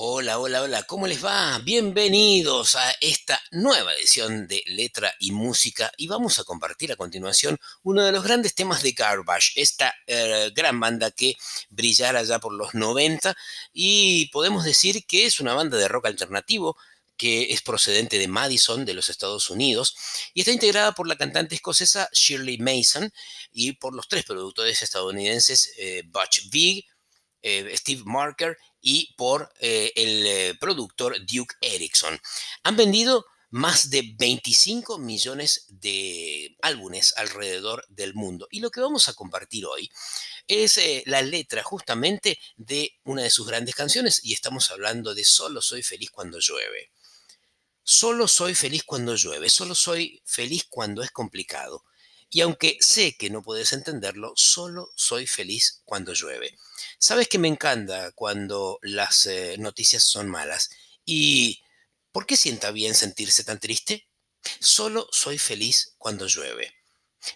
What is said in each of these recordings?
Hola, hola, hola, ¿cómo les va? Bienvenidos a esta nueva edición de Letra y Música y vamos a compartir a continuación uno de los grandes temas de Garbage, esta eh, gran banda que brillara ya por los 90 y podemos decir que es una banda de rock alternativo que es procedente de Madison, de los Estados Unidos, y está integrada por la cantante escocesa Shirley Mason y por los tres productores estadounidenses eh, Butch Vig, eh, Steve Marker y por eh, el eh, productor Duke Erickson. Han vendido más de 25 millones de álbumes alrededor del mundo. Y lo que vamos a compartir hoy es la letra justamente de una de sus grandes canciones y estamos hablando de Solo soy feliz cuando llueve. Solo soy feliz cuando llueve, solo soy feliz cuando es complicado. Y aunque sé que no puedes entenderlo, solo soy feliz cuando llueve. Sabes que me encanta cuando las eh, noticias son malas. ¿Y por qué sienta bien sentirse tan triste? Solo soy feliz cuando llueve.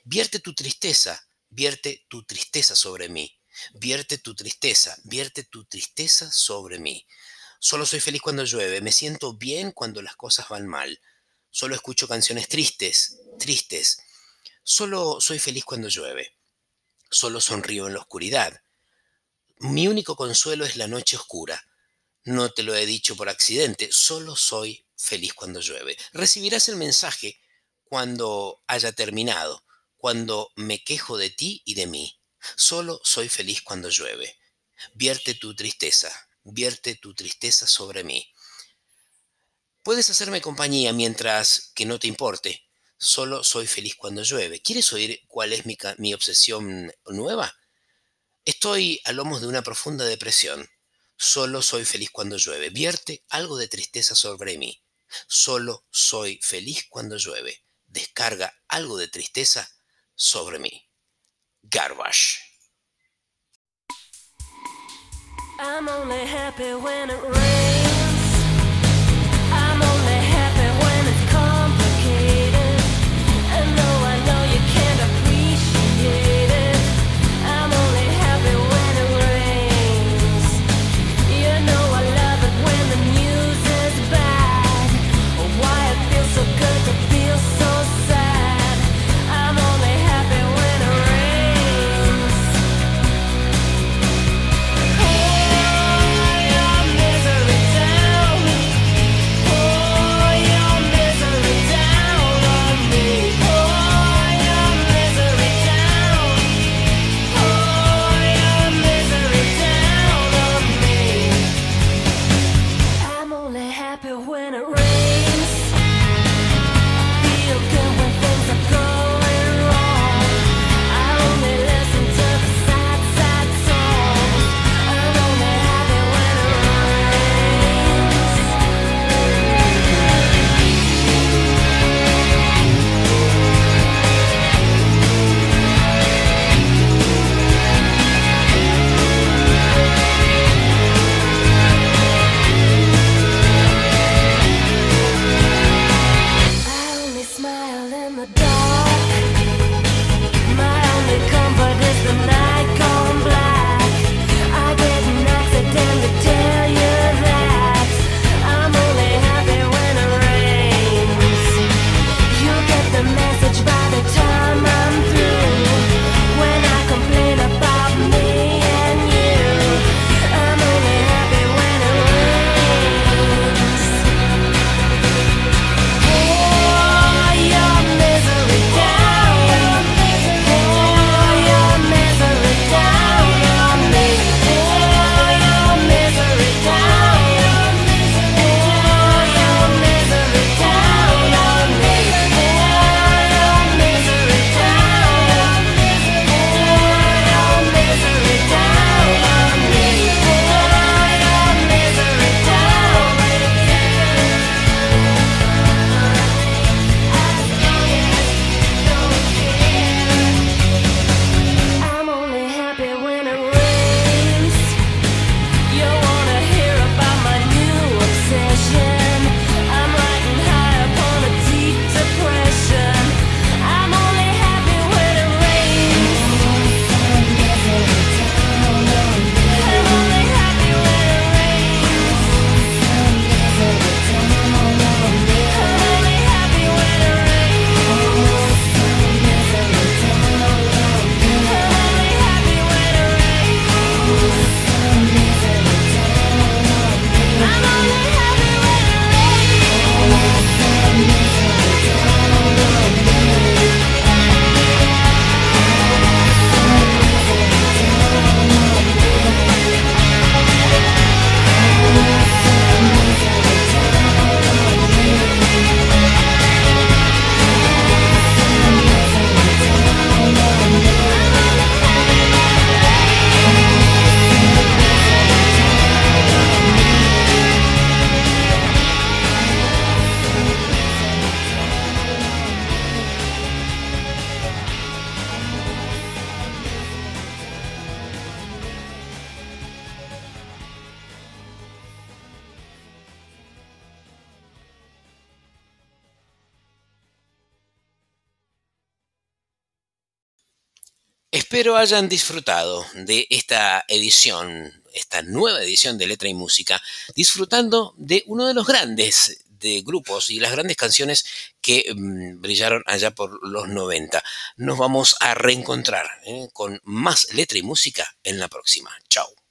Vierte tu tristeza, vierte tu tristeza sobre mí. Vierte tu tristeza, vierte tu tristeza sobre mí. Solo soy feliz cuando llueve, me siento bien cuando las cosas van mal. Solo escucho canciones tristes, tristes. Solo soy feliz cuando llueve. Solo sonrío en la oscuridad. Mi único consuelo es la noche oscura. No te lo he dicho por accidente, solo soy feliz cuando llueve. Recibirás el mensaje cuando haya terminado, cuando me quejo de ti y de mí. Solo soy feliz cuando llueve. Vierte tu tristeza, vierte tu tristeza sobre mí. Puedes hacerme compañía mientras que no te importe. Solo soy feliz cuando llueve. ¿Quieres oír cuál es mi, obsesión nueva? Estoy a lomos de una profunda depresión. Solo soy feliz cuando llueve. Vierte algo de tristeza sobre mí. Solo soy feliz cuando llueve. Descarga algo de tristeza sobre mí. Garbage. I'm only happy when it rains. happy when it rains. Espero hayan disfrutado de esta edición, esta nueva edición de Letra y Música, disfrutando de uno de los grandes de grupos y las grandes canciones que mm, brillaron allá por los 90. Nos vamos a reencontrar ¿eh? con más letra y música en la próxima. Chao.